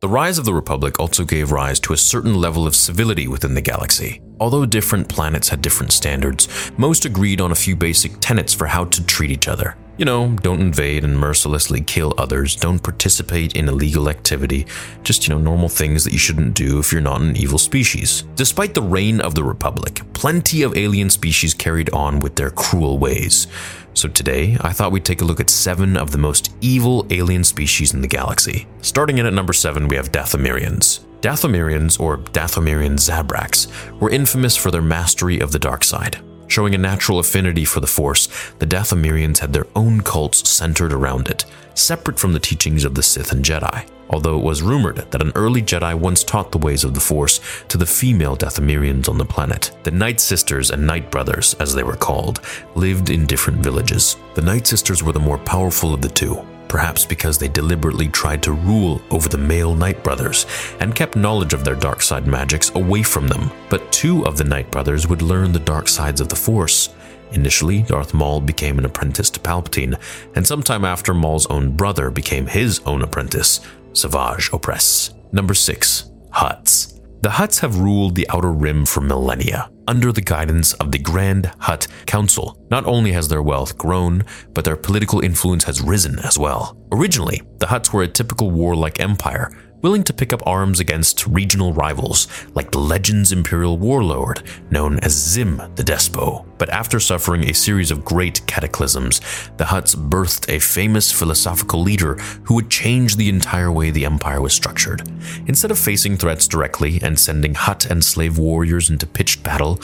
The rise of the Republic also gave rise to a certain level of civility within the galaxy. Although different planets had different standards, most agreed on a few basic tenets for how to treat each other. You know, don't invade and mercilessly kill others, don't participate in illegal activity, just, you know, normal things that you shouldn't do if you're not an evil species. Despite the reign of the Republic, plenty of alien species carried on with their cruel ways. So today, I thought we'd take a look at seven of the most evil alien species in the galaxy. Starting in at number seven, we have Dathomirians. Dathomirians, or Dathomirian Zabraks, were infamous for their mastery of the dark side. Showing a natural affinity for the Force, the Dathomirians had their own cults centered around it, separate from the teachings of the Sith and Jedi. Although it was rumored that an early Jedi once taught the ways of the Force to the female Dathomirians on the planet. The Night Sisters and Night Brothers, as they were called, lived in different villages. The Night Sisters were the more powerful of the two, perhaps because they deliberately tried to rule over the male Night Brothers and kept knowledge of their dark side magics away from them. But two of the Night Brothers would learn the dark sides of the Force. Initially, Darth Maul became an apprentice to Palpatine, and sometime after Maul's own brother became his own apprentice, Savage Opress. Number 6. Hutts. The Hutts have ruled the Outer Rim for millennia, under the guidance of the Grand Hutt Council. Not only has their wealth grown, but their political influence has risen as well. Originally, the Hutts were a typical warlike empire, willing to pick up arms against regional rivals like the Legends Imperial warlord known as Xim the Despot. But after suffering a series of great cataclysms, the Hutts birthed a famous philosophical leader who would change the entire way the empire was structured. Instead of facing threats directly and sending Hutt and slave warriors into pitched battle,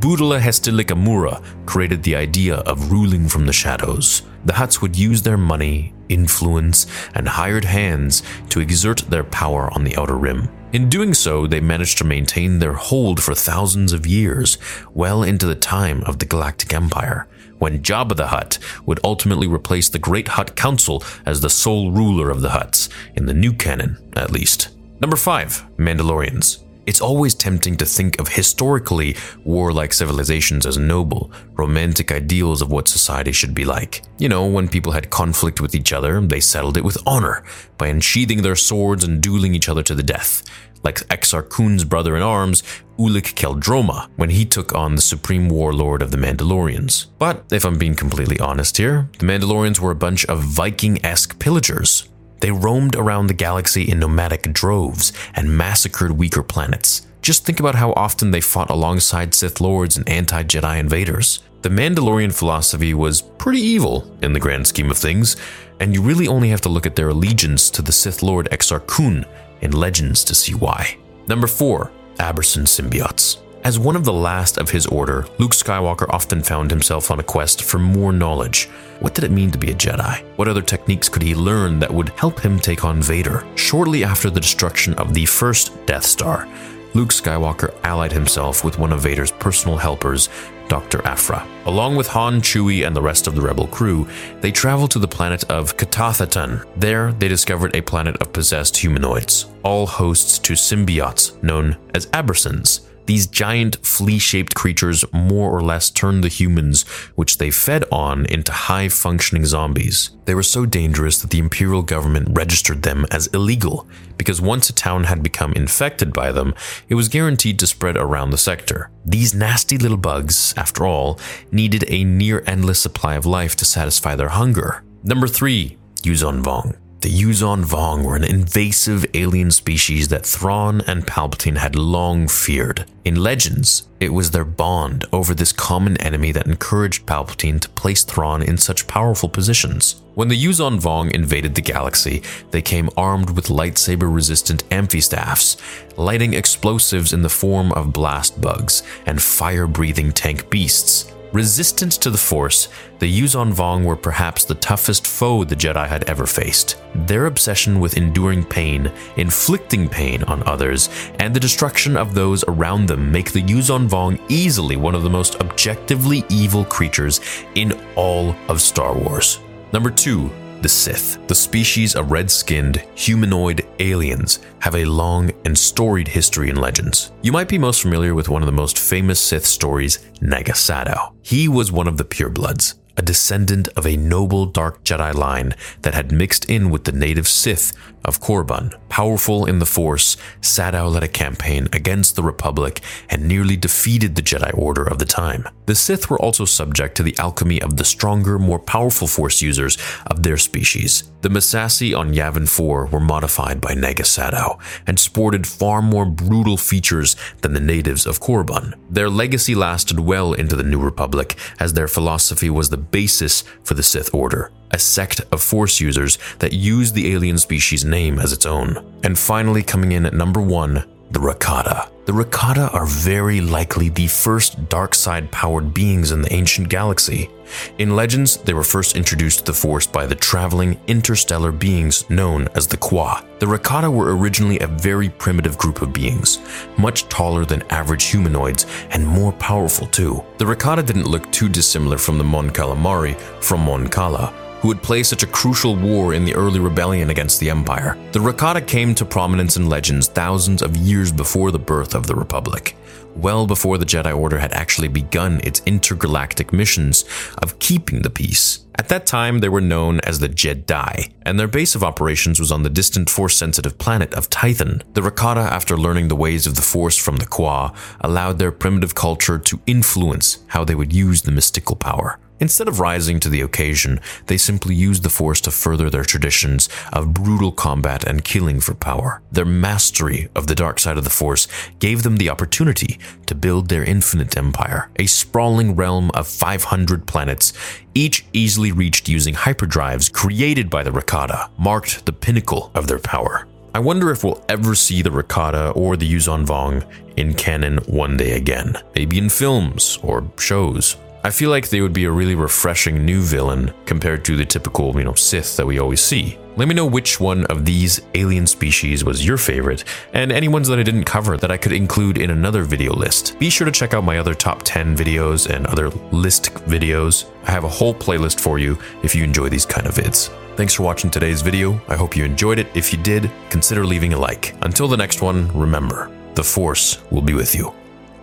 Budala Hestilikamura created the idea of ruling from the shadows. The Hutts would use their money, influence, and hired hands to exert their power on the Outer Rim. In doing so, they managed to maintain their hold for thousands of years, well into the time of the Galactic Empire, when Jabba the Hutt would ultimately replace the Great Hutt Council as the sole ruler of the Hutts, in the new canon, at least. Number 5. Mandalorians. It's always tempting to think of historically warlike civilizations as noble, romantic ideals of what society should be like. You know, when people had conflict with each other, they settled it with honor by unsheathing their swords and dueling each other to the death. Like Exar Kun's brother in arms, Ulic Qel-Droma, when he took on the supreme warlord of the Mandalorians. But if I'm being completely honest here, the Mandalorians were a bunch of Viking esque pillagers. They roamed around the galaxy in nomadic droves and massacred weaker planets. Just think about how often they fought alongside Sith Lords and anti Jedi invaders. The Mandalorian philosophy was pretty evil in the grand scheme of things, and you really only have to look at their allegiance to the Sith Lord Exar Kun in Legends to see why. Number 4. Aberson Symbiotes. As one of the last of his order, Luke Skywalker often found himself on a quest for more knowledge. What did it mean to be a Jedi? What other techniques could he learn that would help him take on Vader? Shortly after the destruction of the first Death Star, Luke Skywalker allied himself with one of Vader's personal helpers, Dr. Aphra. Along with Han, Chewie, and the rest of the rebel crew, they traveled to the planet of Katathatan. There, they discovered a planet of possessed humanoids, all hosts to symbiotes known as Abersons. These giant flea shaped creatures more or less turned the humans, which they fed on, into high functioning zombies. They were so dangerous that the Imperial government registered them as illegal, because once a town had become infected by them, it was guaranteed to spread around the sector. These nasty little bugs, after all, needed a near endless supply of life to satisfy their hunger. Number 3. Yuuzhan Vong. The Yuuzhan Vong were an invasive alien species that Thrawn and Palpatine had long feared. In Legends, it was their bond over this common enemy that encouraged Palpatine to place Thrawn in such powerful positions. When the Yuuzhan Vong invaded the galaxy, they came armed with lightsaber resistant amphistaffs, lighting explosives in the form of blast bugs and fire breathing tank beasts. Resistant to the Force, the Yuuzhan Vong were perhaps the toughest foe the Jedi had ever faced. Their obsession with enduring pain, inflicting pain on others, and the destruction of those around them make the Yuuzhan Vong easily one of the most objectively evil creatures in all of Star Wars. Number 2 the Sith. The species of red skinned, humanoid aliens have a long and storied history in legends. You might be most familiar with one of the most famous Sith stories, Naga Sadow. He was one of the purebloods, a descendant of a noble dark Jedi line that had mixed in with the native Sith of Korriban. Powerful in the Force, Sadow led a campaign against the Republic and nearly defeated the Jedi Order of the time. The Sith were also subject to the alchemy of the stronger, more powerful Force users of their species. The Massassi on Yavin 4 were modified by Naga Sadow and sported far more brutal features than the natives of Korriban. Their legacy lasted well into the New Republic, as their philosophy was the basis for the Sith Order a sect of Force users that used the alien species name as its own. And finally, coming in at number one, the Rakata. The Rakata are very likely the first dark side powered beings in the ancient galaxy. In legends, they were first introduced to the Force by the traveling interstellar beings known as the Kwa. The Rakata were originally a very primitive group of beings, much taller than average humanoids and more powerful too. The Rakata didn't look too dissimilar from the Mon Calamari from Mon Cala, who would play such a crucial war in the early rebellion against the Empire. The Rakata came to prominence in legends thousands of years before the birth of the Republic, well before the Jedi Order had actually begun its intergalactic missions of keeping the peace. At that time, they were known as the Jedi, and their base of operations was on the distant Force sensitive planet of Tython. The Rakata, after learning the ways of the Force from the Kwa, allowed their primitive culture to influence how they would use the mystical power. Instead of rising to the occasion, they simply used the Force to further their traditions of brutal combat and killing for power. Their mastery of the dark side of the Force gave them the opportunity to build their infinite empire, a sprawling realm of 500 planets, each easily reached using hyperdrives created by the Rakata, marked the pinnacle of their power. I wonder if we'll ever see the Rakata or the Yuuzhan Vong in canon one day again, maybe in films or shows. I feel like they would be a really refreshing new villain compared to the typical, you know, Sith that we always see. Let me know which one of these alien species was your favorite, and any ones that I didn't cover that I could include in another video list. Be sure to check out my other top 10 videos and other list videos. I have a whole playlist for you if you enjoy these kind of vids. Thanks for watching today's video. I hope you enjoyed it. If you did, consider leaving a like. Until the next one, remember, the Force will be with you.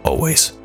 Always.